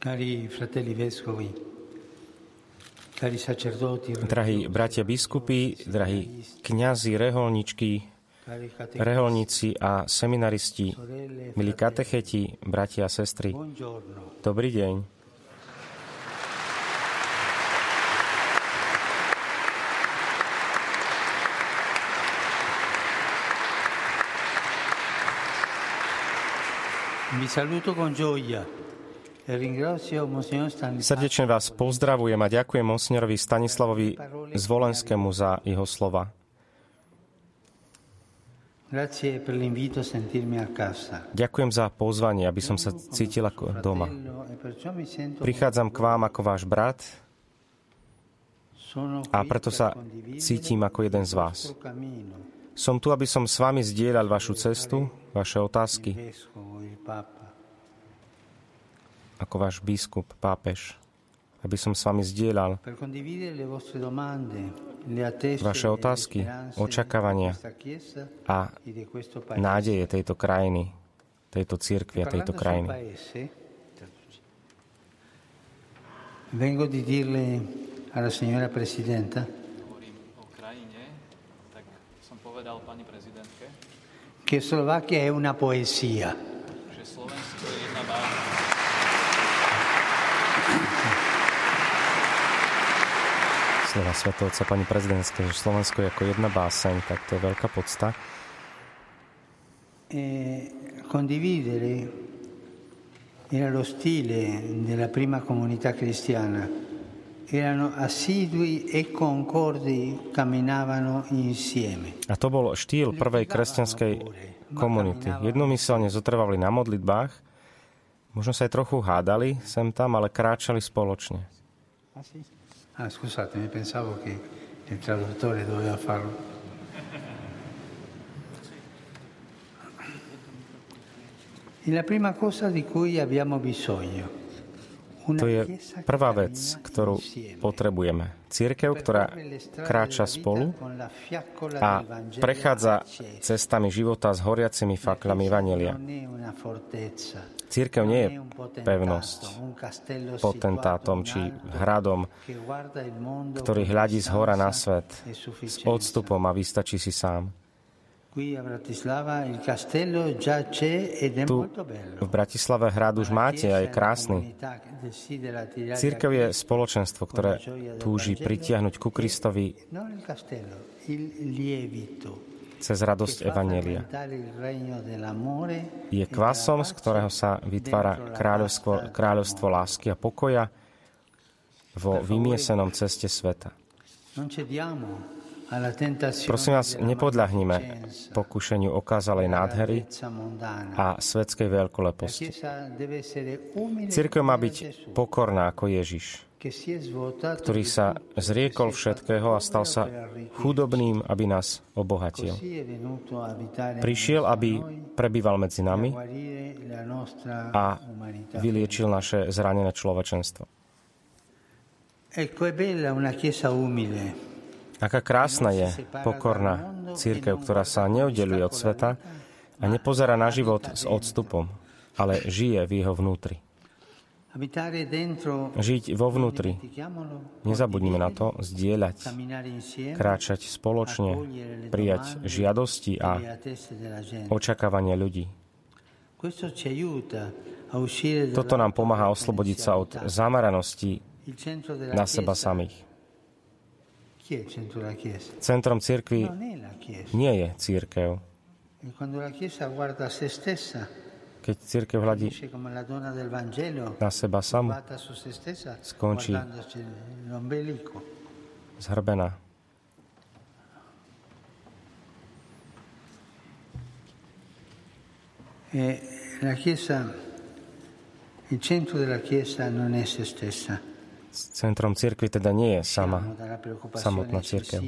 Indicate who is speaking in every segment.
Speaker 1: Cari fratelli vescovi, cari sacerdoti,
Speaker 2: Drahí bratia biskupy, drahí kňazi, reholničky, reholníci a seminaristi, milí katecheti, bratia a sestry, dobrý deň.
Speaker 1: Vi saluto con gioia
Speaker 2: Srdečne vás pozdravujem a ďakujem monsignorovi Stanislavovi Zvolenskému za jeho slova. Ďakujem za pozvanie, aby som sa cítil ako doma.
Speaker 1: E
Speaker 2: Prichádzam k vám ako váš brat a preto sa cítim ako jeden z vás. Som tu, aby som s vami zdieľal vašu cestu, vaše otázky. Ako váš biskup, pápež. Aby som s vami zdieľal Vaše otázky, očakávania a
Speaker 1: e
Speaker 2: nádeje tejto krajiny, tejto církvy a tejto krajiny.
Speaker 1: vengo di dirle alla signora Presidenta che Slovacchia è una poesia.
Speaker 3: že Slovensko je jedna bána.
Speaker 2: Slova svetovca pani prezidentské, že Slovensko je ako jedna báseň, tak to je veľká podsta.
Speaker 1: E condividere era lo stile della prima comunità cristiana. Erano assidui e concordi, camminavano insieme.
Speaker 2: A to bol štýl prvej kresťanskej komunity. Jednomyselne zotrvali na modlitbách, možno sa aj trochu hádali sem tam, ale kráčali spoločne.
Speaker 1: Ah, sì? Ah, scusatemi, pensavo che il traduttore doveva farlo. E la prima cosa di cui abbiamo bisogno.
Speaker 2: To je prvá vec, ktorú potrebujeme. Církev, ktorá kráča spolu a prechádza cestami života s horiacimi faklami Evangelia. Církev nie je pevnosť, potentátom či hradom, ktorý hľadí z hora na svet s odstupom a vystačí si sám. Tu v Bratislave hrad už máte a je krásny. Církev je spoločenstvo, ktoré túži pritiahnuť ku Kristovi
Speaker 1: il lievito.
Speaker 2: cez radosť
Speaker 1: dell'amore
Speaker 2: Je kvasom, z ktorého sa vytvára kráľovstvo, kráľovstvo lásky a pokoja vo vymiesenom ceste sveta. Prosím vás, nepodľahnime pokušeniu okázalej nádhery a svetskej veľkoleposti. Církev má byť pokorná ako Ježiš, ktorý sa zriekol všetkého a stal sa chudobným, aby nás obohatil. Prišiel, aby prebýval medzi nami a vyliečil naše zranené človečenstvo.
Speaker 1: Ecco, è bella una chiesa umile,
Speaker 2: Aká krásna je pokorná církev, ktorá sa neoddeluje od sveta a nepozerá na život s odstupom, ale žije v jeho vnútri. Žiť vo vnútri. Nezabudnime na to, zdieľať, kráčať spoločne, prijať žiadosti a očakávania ľudí. Toto nám pomáha oslobodiť sa od zameranosti na seba samých.
Speaker 1: Chi è il centro della Chiesa?
Speaker 2: Centrom cirkvi
Speaker 1: Non è la Chiesa.
Speaker 2: nie je církev.
Speaker 1: E quando la Chiesa guarda a se stessa,
Speaker 2: Keď církev hľadí
Speaker 1: dice come la donna del Vangelo,
Speaker 2: na seba samu,
Speaker 1: guarda su se stessa,
Speaker 2: Sconci.
Speaker 1: guardandosi l'ombelico.
Speaker 2: zhrbená.
Speaker 1: E la Chiesa, il centro della Chiesa non è se stessa.
Speaker 2: Centrom cirkvi teda nie je sama. Samotná cirkev.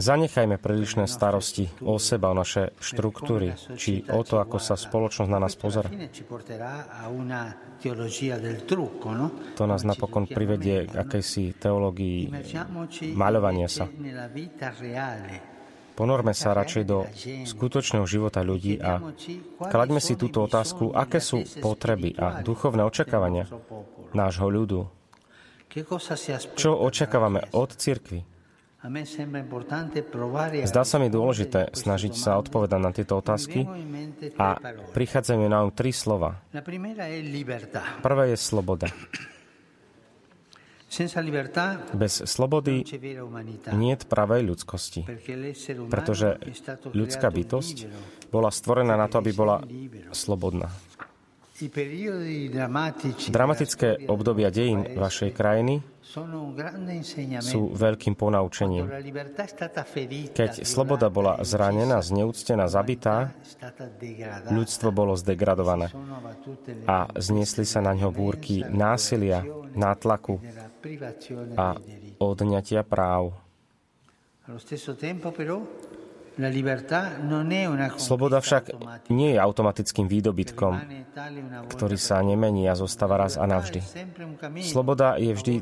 Speaker 2: Zanechajme prílišné starosti o seba, o naše štruktúry, či o to, ako sa spoločnosť na nás pozera. To nás napokon privedie k akejsi teológii maľovania sa.
Speaker 1: Ponorme sa radšej do skutočného života ľudí a klaďme si túto otázku, aké sú potreby a duchovné očakávania nášho ľudu. Čo očakávame od cirkvi? Zdá sa mi dôležité snažiť sa odpovedať na tieto otázky a prichádzajú na um tri slova. Prvé je sloboda. Bez slobody nie je pravej ľudskosti, pretože ľudská bytosť bola stvorená na to, aby bola slobodná. Dramatické obdobia dejín vašej krajiny sú veľkým ponaučením. Keď sloboda bola zranená, zneúctená, zabitá, ľudstvo bolo zdegradované a zniesli sa na ňo búrky násilia, nátlaku a odňatia práv. Sloboda však nie je automatickým výdobytkom, ktorý sa nemení a zostáva raz a navždy. Sloboda je vždy,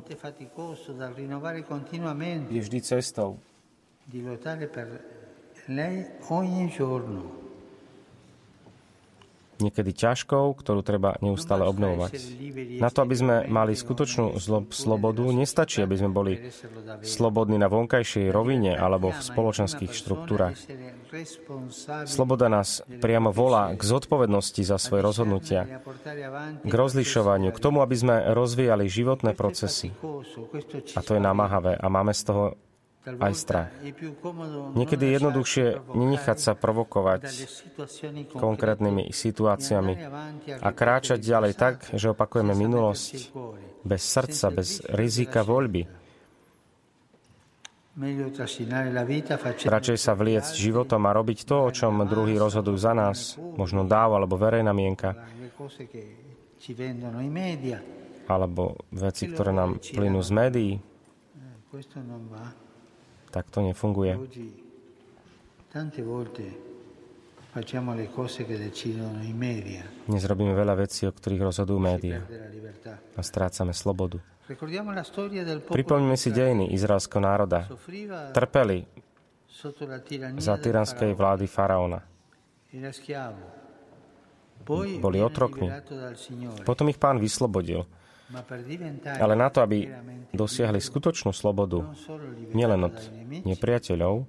Speaker 1: je vždy cestou. Niekedy ťažkou, ktorú treba neustále obnovovať. Na to, aby sme mali skutočnú slobodu, nestačí, aby sme boli slobodní na vonkajšej rovine alebo v spoločenských štruktúrach. Sloboda nás priamo volá k zodpovednosti za svoje rozhodnutia, k rozlišovaniu, k tomu, aby sme rozvíjali životné procesy. A to je namáhavé a máme z toho aj strach. Niekedy je jednoduchšie nenechať sa provokovať konkrétnymi situáciami a kráčať ďalej tak, že opakujeme minulosť bez srdca, bez rizika voľby. Radšej sa vliecť životom a robiť to, o čom druhý rozhodujú za nás, možno dáv alebo verejná mienka, alebo veci, ktoré nám plynú z médií tak to nefunguje. Dnes robíme veľa vecí, o ktorých rozhodujú médiá a strácame slobodu. Pripomnime si dejiny izraelského národa. Trpeli za tyranskej vlády faraóna. Boli otrokmi. Potom ich pán vyslobodil. Ale na to, aby dosiahli skutočnú slobodu, nielen od nepriateľov,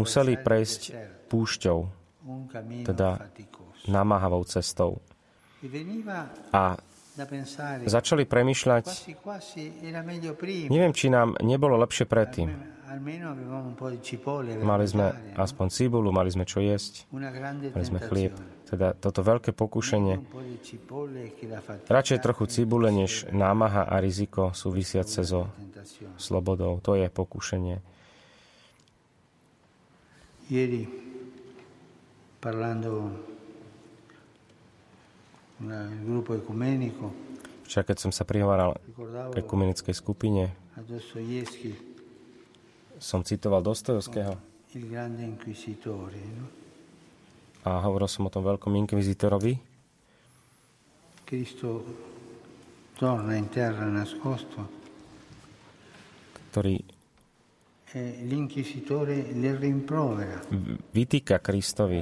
Speaker 1: museli prejsť púšťou, teda namáhavou cestou. A začali premyšľať, neviem, či nám nebolo lepšie predtým. Mali sme aspoň cibulu, mali sme čo jesť, mali sme chlieb. Teda toto veľké pokušenie. Radšej trochu cibule, než námaha a riziko súvisiace so slobodou. To je pokušenie. Ieri, parlando Včera, keď som sa prihováral k ekumenickej skupine, som citoval Dostojevského. A hovoril som o tom veľkom inkvizitorovi. Ktorý e vytýka Kristovi,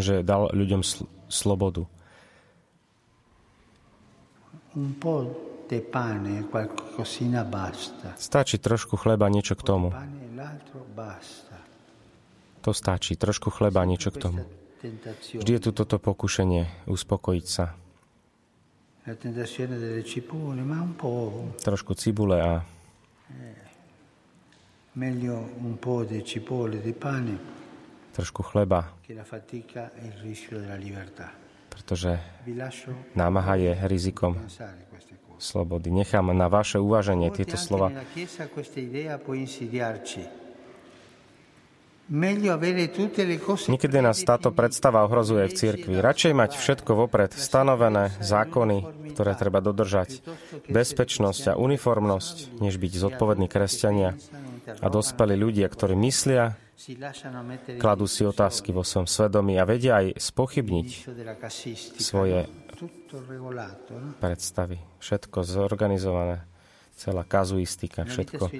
Speaker 1: že dal ľuďom sl- slobodu. Stačí trošku chleba, niečo k tomu. To stačí. Trošku chleba, niečo k tomu. Vždy je tu toto pokušenie uspokojiť sa. Trošku cibule a trošku chleba, pretože námaha je rizikom slobody. Nechám na vaše uváženie tieto slova. Niekedy nás táto predstava ohrozuje v cirkvi. Radšej mať všetko vopred stanovené, zákony, ktoré treba dodržať, bezpečnosť a uniformnosť, než byť zodpovední kresťania a dospelí ľudia, ktorí myslia, kladú si otázky vo svojom svedomí a vedia aj spochybniť svoje predstavy. Všetko zorganizované. celá kazuistika, všetko.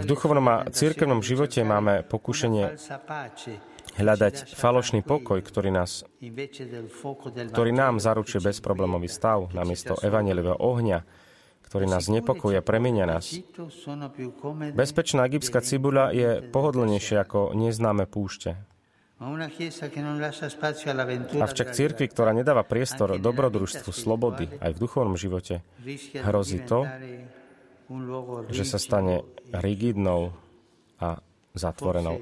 Speaker 1: V duchovnom a církevnom živote máme pokušenie hľadať falošný pokoj, ktorý, nás, ktorý nám zaručuje bezproblémový stav namiesto evanelivého ohňa, ktorý nás nepokojuje a premenia nás. Bezpečná egyptská cibuľa je pohodlnejšia ako neznáme púšte. Avšak církvi, ktorá nedáva priestor dobrodružstvu, slobody aj v duchovnom živote, hrozí to, že sa stane rigidnou a zatvorenou.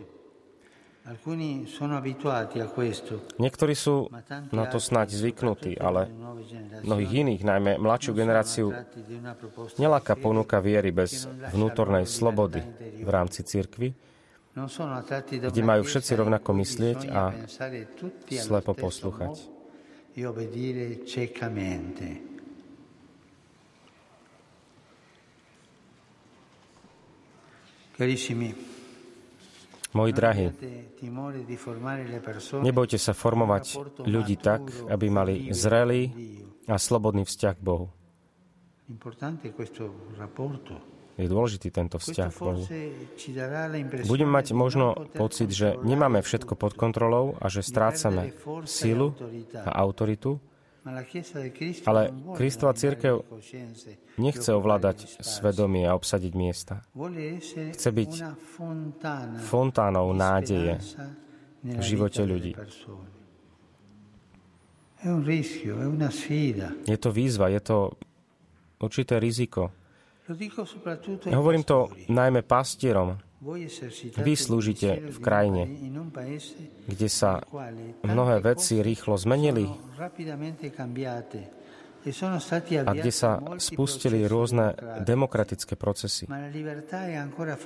Speaker 1: Niektorí sú na to snáď zvyknutí, ale mnohých iných, najmä mladšiu generáciu, neláka ponuka viery bez vnútornej slobody v rámci cirkvy, kde majú všetci rovnako myslieť a slepo poslúchať. Moji drahí, nebojte sa formovať ľudí tak, aby mali zrelý a slobodný vzťah k Bohu. Je dôležitý tento vzťah. Budeme mať možno pocit, že nemáme všetko pod kontrolou a že strácame sílu a autoritu, ale Kristova církev nechce ovládať svedomie a obsadiť miesta. Chce byť fontánou nádeje v živote ľudí. Je to výzva, je to určité riziko. Hovorím to najmä pastierom. Vy slúžite v krajine, kde sa mnohé veci rýchlo zmenili a kde sa spustili rôzne demokratické procesy.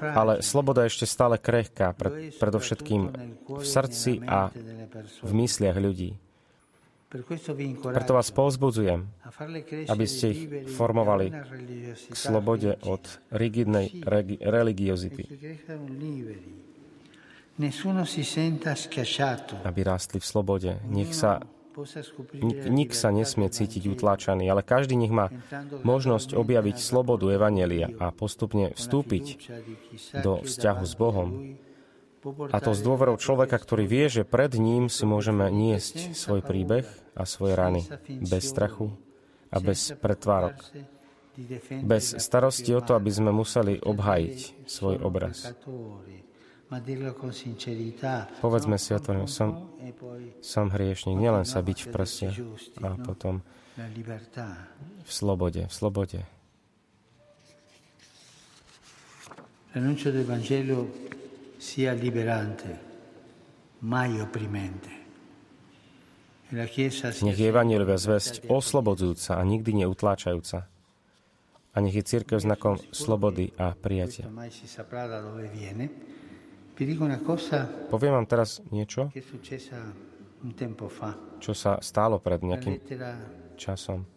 Speaker 1: Ale sloboda je ešte stále krehká, pred, predovšetkým v srdci a v mysliach ľudí. Preto vás povzbudzujem, aby ste ich formovali k slobode od rigidnej religiozity. Aby rástli v slobode. Nech sa Nik, nik sa nesmie cítiť utláčaný, ale každý nech má možnosť objaviť slobodu Evanelia a postupne vstúpiť do vzťahu s Bohom, a to z dôverou človeka, ktorý vie, že pred ním si môžeme niesť svoj príbeh a svoje rany bez strachu a bez pretvárok. Bez starosti o to, aby sme museli obhajiť svoj obraz. Povedzme si otvorene, som, som hriešnik, nielen sa byť v prste a potom v slobode, v slobode. L'annuncio del Vangelo sia liberante, mai opprimente. Nech je Evangelia zväzť oslobodzujúca a nikdy neutláčajúca. A nech je církev znakom slobody a prijatia. Poviem vám teraz niečo, čo sa stálo pred nejakým časom.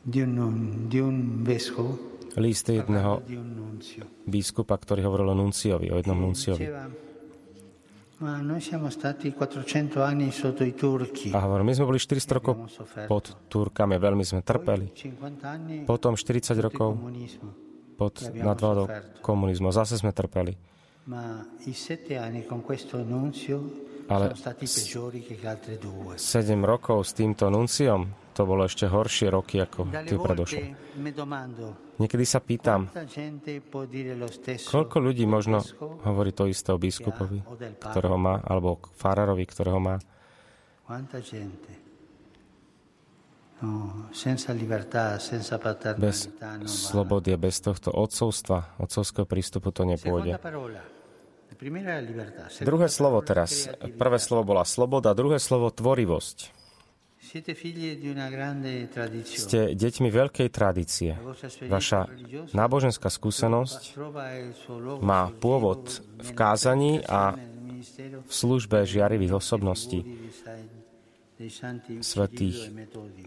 Speaker 1: Di un, di un vescovo list jedného biskupa, ktorý hovoril o nunciovi, o jednom nunciovi. A hovoril, my sme boli 400 rokov pod Turkami, veľmi sme trpeli. Potom 40 rokov pod nadvládou komunizmu. Zase sme trpeli. Ale 7 rokov s týmto nunciom to bolo ešte horšie roky ako tie predošlé. Niekedy sa pýtam, koľko ľudí možno hovorí to isté o biskupovi, ktorého má, alebo farárovi, ktorého má. No, bez slobody a bez tohto odcovstva, odcovského prístupu to nepôjde. Druhé slovo teraz. Prvé slovo bola sloboda, druhé slovo tvorivosť. Ste deťmi veľkej tradície. Vaša náboženská skúsenosť má pôvod v kázaní a v službe žiarivých osobností svetých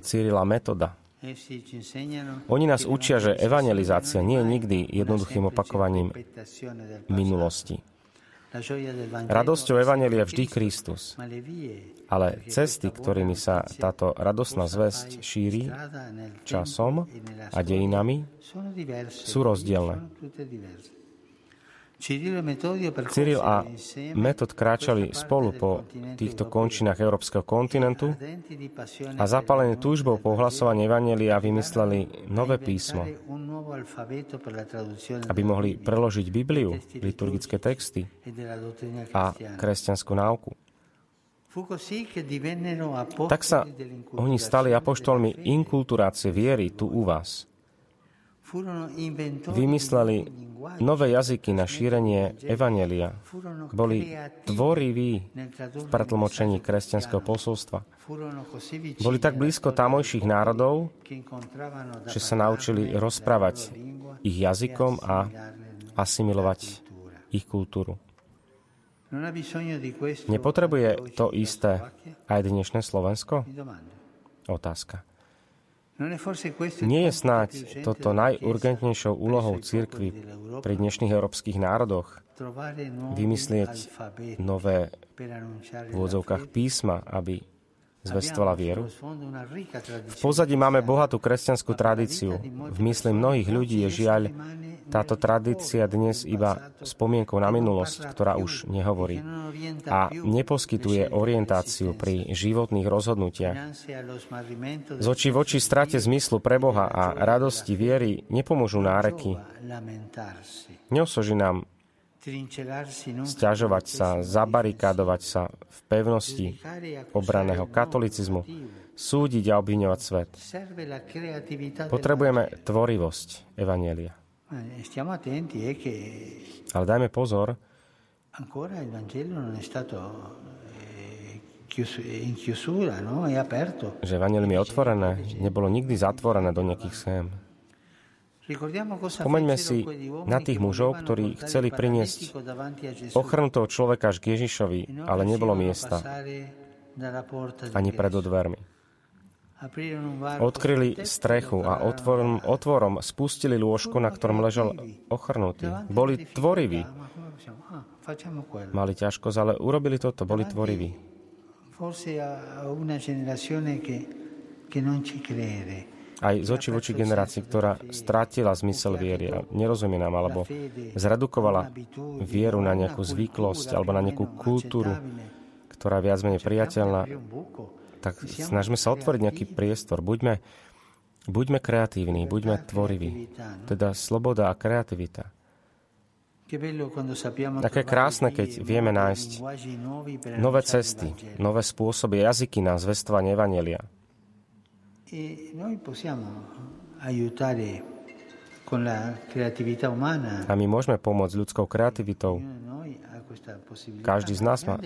Speaker 1: Cyrila Metoda. Oni nás učia, že evangelizácia nie je nikdy jednoduchým opakovaním minulosti. Radosťou Evanelia vždy Kristus. Ale cesty, ktorými sa táto radosná zväzť šíri časom a dejinami, sú rozdielne. Cyril a Metod kráčali spolu po týchto končinách európskeho kontinentu a zapálení túžbou po ohlasovaní Evangelia vymysleli nové písmo, aby mohli preložiť Bibliu, liturgické texty a kresťanskú náuku. Tak sa oni stali apoštolmi inkulturácie viery tu u vás. Vymysleli nové jazyky na šírenie Evanelia. Boli tvoriví v pretlmočení kresťanského posolstva. Boli tak blízko tamojších národov, že sa naučili rozprávať ich jazykom a asimilovať ich kultúru. Nepotrebuje to isté aj dnešné Slovensko? Otázka. Nie je snáď toto najurgentnejšou úlohou církvy pri dnešných európskych národoch? vymyslieť nové v úvodzovkách písma, aby zvestovala vieru? V pozadí máme bohatú kresťanskú tradíciu. V mysli mnohých ľudí je žiaľ táto tradícia dnes iba spomienkou na minulosť, ktorá už nehovorí a neposkytuje orientáciu pri životných rozhodnutiach. Z očí v oči strate zmyslu pre Boha a radosti viery nepomôžu náreky. Neosoží nám stiažovať sa, zabarikádovať sa v pevnosti obraného katolicizmu, súdiť a obviňovať svet. Potrebujeme tvorivosť Evanielia. Ale dajme pozor, že Evangelium je otvorené, nebolo nikdy zatvorené do nejakých schém. Spomeňme si na tých mužov, ktorí chceli priniesť ochrnutého človeka až k Ježišovi, ale nebolo miesta ani pred dvermi. Odkryli strechu a otvorom, otvorom spustili lôžko, na ktorom ležal ochrnutý. Boli tvoriví. Mali ťažkosť, ale urobili toto, boli tvoriví. Aj z oči voči generácii, ktorá strátila zmysel viery a nerozumie nám, alebo zredukovala vieru na nejakú zvyklosť alebo na nejakú kultúru, ktorá je viac menej priateľná, tak snažme sa otvoriť nejaký priestor. Buďme, buďme kreatívni, buďme tvoriví. Teda sloboda a kreativita. Také krásne, keď vieme nájsť nové cesty, nové spôsoby, jazyky na zvestovanie Evangelia. A my môžeme pomôcť ľudskou kreativitou. Každý z nás má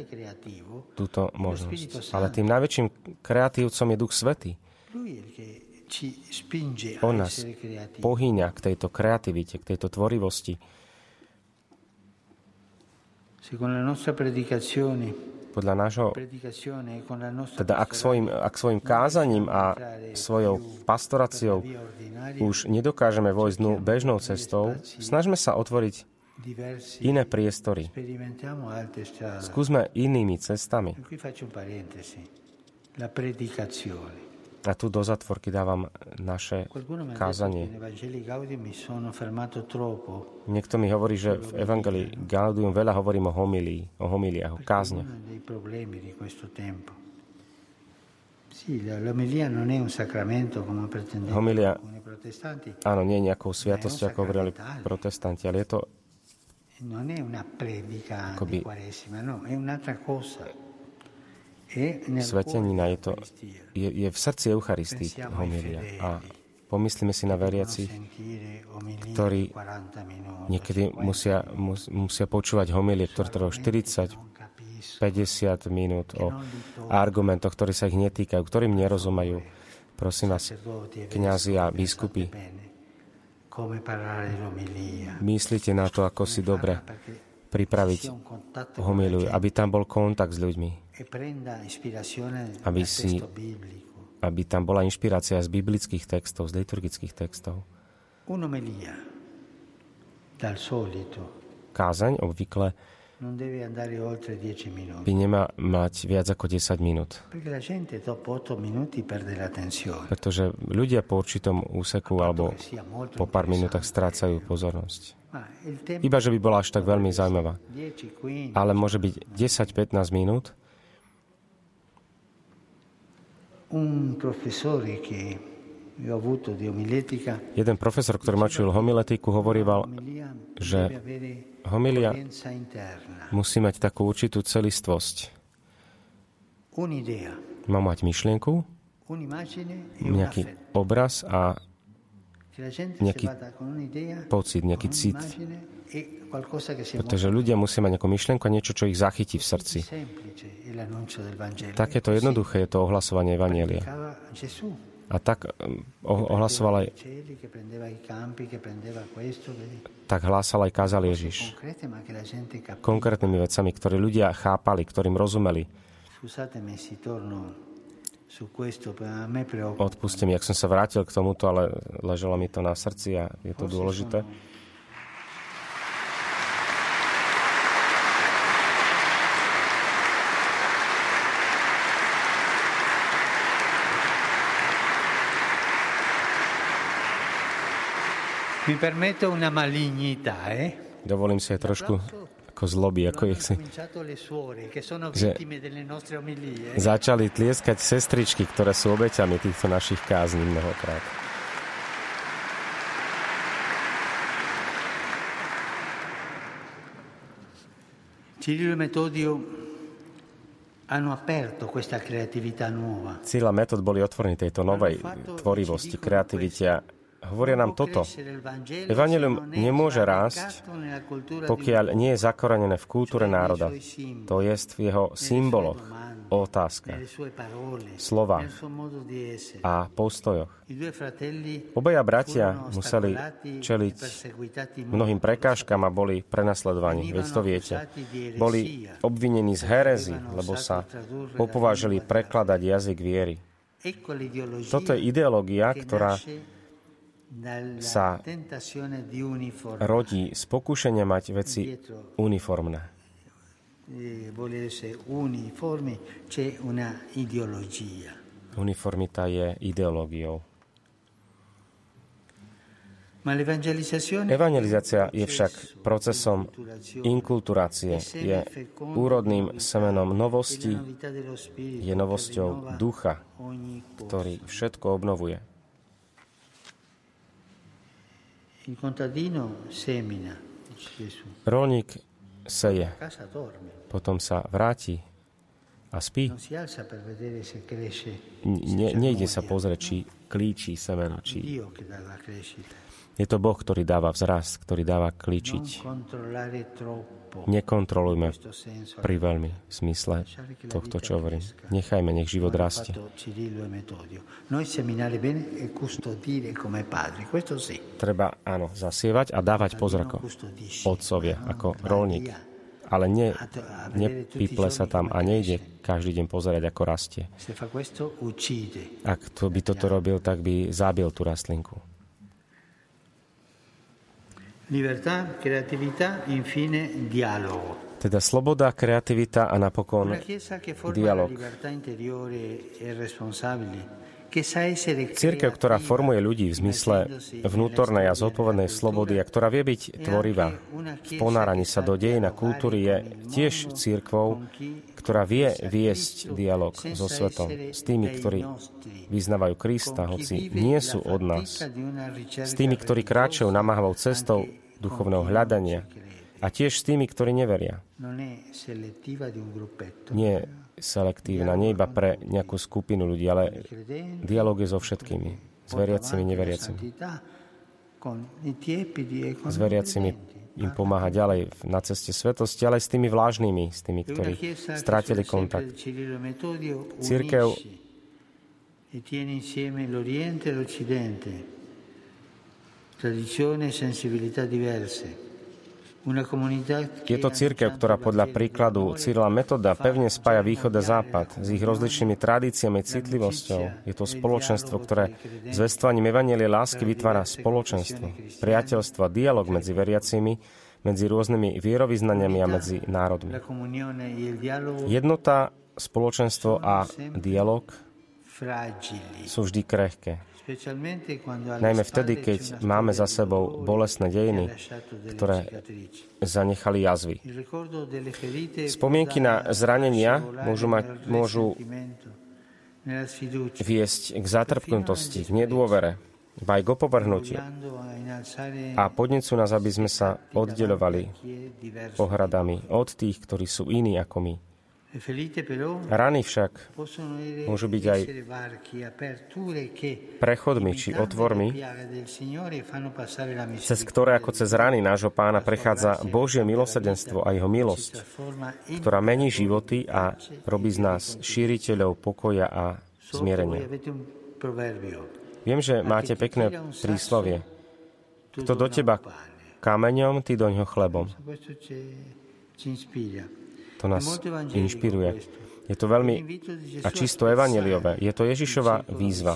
Speaker 1: túto možnosť. Ale tým najväčším kreatívcom je Duch Svetý. On nás pohýňa k tejto kreativite, k tejto tvorivosti. Podľa nášho, teda ak svojim, ak svojim kázaním a svojou pastoráciou už nedokážeme vojsť bežnou cestou, snažme sa otvoriť iné priestory. Skúsme inými cestami. A tu do zatvorky dávam naše kázanie. Niekto mi hovorí, že v Evangelii Gaudium veľa hovorím o homilii, o homiliách, o kázniach. Homilia, áno, nie je nejakou sviatosťou, ako hovorili protestanti, ale je to non è una predica di Quaresima, no, è un'altra cosa. Svetenina je, to, je, je v srdci Eucharistii homilia. A pomyslíme si na veriaci, ktorí niekedy musia, mus, musia počúvať homilie, ktoré trvajú 40, 50 minút o argumentoch, ktorí sa ich netýkajú, ktorým nerozumajú. Prosím vás, kniazy a biskupy, Myslíte na to, ako si dobre pripraviť homiliu, aby tam bol kontakt s ľuďmi. E aby, si, aby tam bola inšpirácia z biblických textov, z liturgických textov. Kázaň obvykle by nemá mať viac ako 10 minút. Pretože ľudia po určitom úseku alebo po pár minútach strácajú pozornosť. Iba, že by bola až tak veľmi zaujímavá. Ale môže byť 10-15 minút. Jeden profesor, ktorý ma homiletiku, hovorieval, že homilia musí mať takú určitú celistvosť. Má mať myšlienku, nejaký obraz a nejaký pocit, nejaký cit. E Pretože ľudia musia mať nejakú myšlienku a niečo, čo ich zachytí v srdci. Takéto jednoduché je to ohlasovanie Evanielia. A tak ohlasoval aj tak hlásal aj kázal Ježiš. Konkrétnymi vecami, ktoré ľudia chápali, ktorým rozumeli. Odpuste mi, ak som sa vrátil k tomuto, ale leželo mi to na srdci a je to dôležité.
Speaker 3: Mi permetto una malignità, eh?
Speaker 1: Dovolím si aj trošku ako zloby, ako ich si... Že začali tlieskať sestričky, ktoré sú obeťami týchto našich kázní mnohokrát.
Speaker 3: Cyril Metodio hanno aperto questa creatività nuova.
Speaker 1: Metod boli otvorení tejto novej tvorivosti, kreativite hovoria nám toto. Evangelium nemôže rásť, pokiaľ nie je zakorenené v kultúre národa, to je v jeho symboloch, otázkach, slovách a postojoch. Obaja bratia museli čeliť mnohým prekážkam a boli prenasledovaní, veď to viete. Boli obvinení z herezy, lebo sa opovážili prekladať jazyk viery. Toto je ideológia, ktorá sa rodí z pokušenia mať veci uniformné.
Speaker 3: Eh,
Speaker 1: Uniformita je ideológiou. Evangelizácia je však procesom inkulturácie, je úrodným semenom novosti, je novosťou ducha, ktorý všetko obnovuje. Rolník seje, potom sa vráti a spí. Ne, nejde sa pozrieť, či klíči semeno, či je to Boh, ktorý dáva vzrast, ktorý dáva klíčiť. Nekontrolujme pri veľmi v smysle tohto, čo hovorím. Nechajme, nech život rastie. Treba, áno, zasievať a dávať pozor ako otcovia, ako rolník. Ale ne, nepiple sa tam a nejde každý deň pozerať, ako rastie. Ak to by toto robil, tak by zabil tú rastlinku.
Speaker 3: Libertà, creatività, infine dialogo.
Speaker 1: Teda sloboda, kreativita a napokon dialog. Církev, ktorá formuje ľudí v zmysle vnútornej a zodpovednej slobody a ktorá vie byť tvorivá v ponáraní sa do dejina kultúry, je tiež církvou, ktorá vie viesť dialog so svetom, s tými, ktorí vyznávajú Krista, hoci nie sú od nás, s tými, ktorí kráčajú namáhavou cestou duchovného hľadania a tiež s tými, ktorí neveria. Nie selektívna, nie iba pre nejakú skupinu ľudí, ale dialog je so všetkými, s veriacimi, neveriacimi. S veriacimi im pomáha ďalej na ceste svetosti, ale aj s tými vlážnymi, s tými, ktorí strátili kontakt. Církev e e tradizione e sensibilità diverse. Je to církev, ktorá podľa príkladu Cyrila Metoda pevne spája východ a západ s ich rozličnými tradíciami, citlivosťou. Je to spoločenstvo, ktoré zvestovaním Evanielie lásky vytvára spoločenstvo, priateľstvo dialog medzi veriacimi, medzi rôznymi vierovýznaniami a medzi národmi. Jednota, spoločenstvo a dialog sú vždy krehké. Najmä vtedy, keď máme za sebou bolestné dejiny, ktoré zanechali jazvy. Spomienky na zranenia môžu, mať, môžu viesť k zatrpknutosti, k nedôvere, aj k opovrhnutiu. A podnecú nás, aby sme sa oddelovali pohradami od tých, ktorí sú iní ako my. Rany však môžu byť aj prechodmi či otvormi, cez ktoré ako cez rany nášho pána prechádza Božie milosrdenstvo a jeho milosť, ktorá mení životy a robí z nás šíriteľov pokoja a zmierenia. Viem, že máte pekné príslovie. Kto do teba kameňom, ty do ňoho chlebom. To nás inšpiruje. Je to veľmi a čisto evaneliové. Je to Ježišova výzva,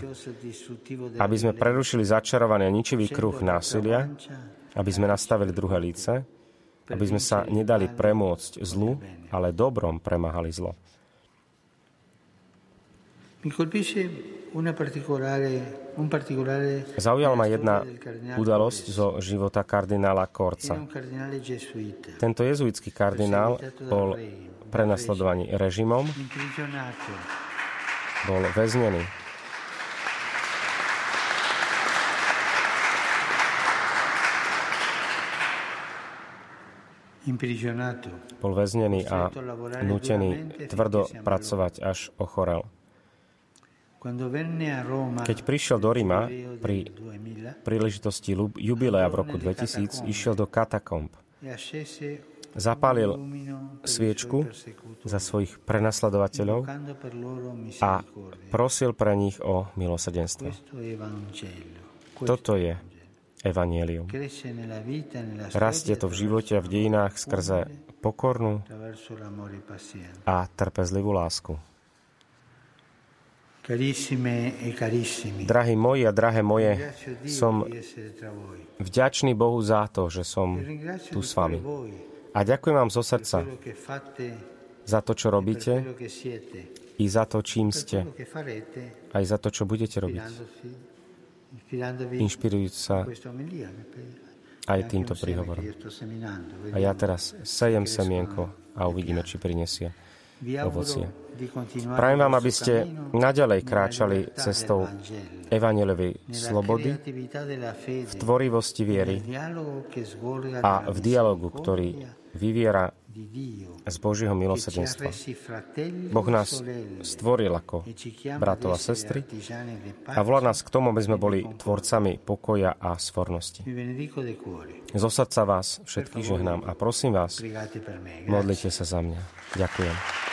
Speaker 1: aby sme prerušili začarovaný a ničivý kruh násilia, aby sme nastavili druhé líce, aby sme sa nedali premôcť zlu, ale dobrom premáhali zlo. Zaujala ma jedna udalosť zo života kardinála Korca. Tento jezuitský kardinál bol prenasledovaný režimom, bol väznený. Bol väznený a nutený tvrdo pracovať, až ochorel. Keď prišiel do Ríma pri príležitosti jubilea v roku 2000, išiel do katakomb. E Zapálil sviečku za svojich prenasledovateľov a prosil pre nich o milosrdenstvo. Toto je Evangelium. E Rastie to v živote a v dejinách skrze pokornú a trpezlivú lásku. E Drahí moji a drahé moje, som vďačný Bohu za to, že som tu s vami. A ďakujem vám zo srdca za to, čo robíte i za to, čím ste, aj za to, čo budete robiť. Inšpirujúc sa aj týmto príhovorom. A ja teraz sejem semienko a uvidíme, či prinesie ovocie. Prajem vám, aby ste naďalej kráčali cestou evanelovej slobody, v tvorivosti viery a v dialogu, ktorý vyviera z Božieho milosrdenstva. Boh nás stvoril ako bratov a sestry a volá nás k tomu, aby sme boli tvorcami pokoja a svornosti. Zo srdca vás všetkých žehnám a prosím vás, modlite sa za mňa. Ďakujem.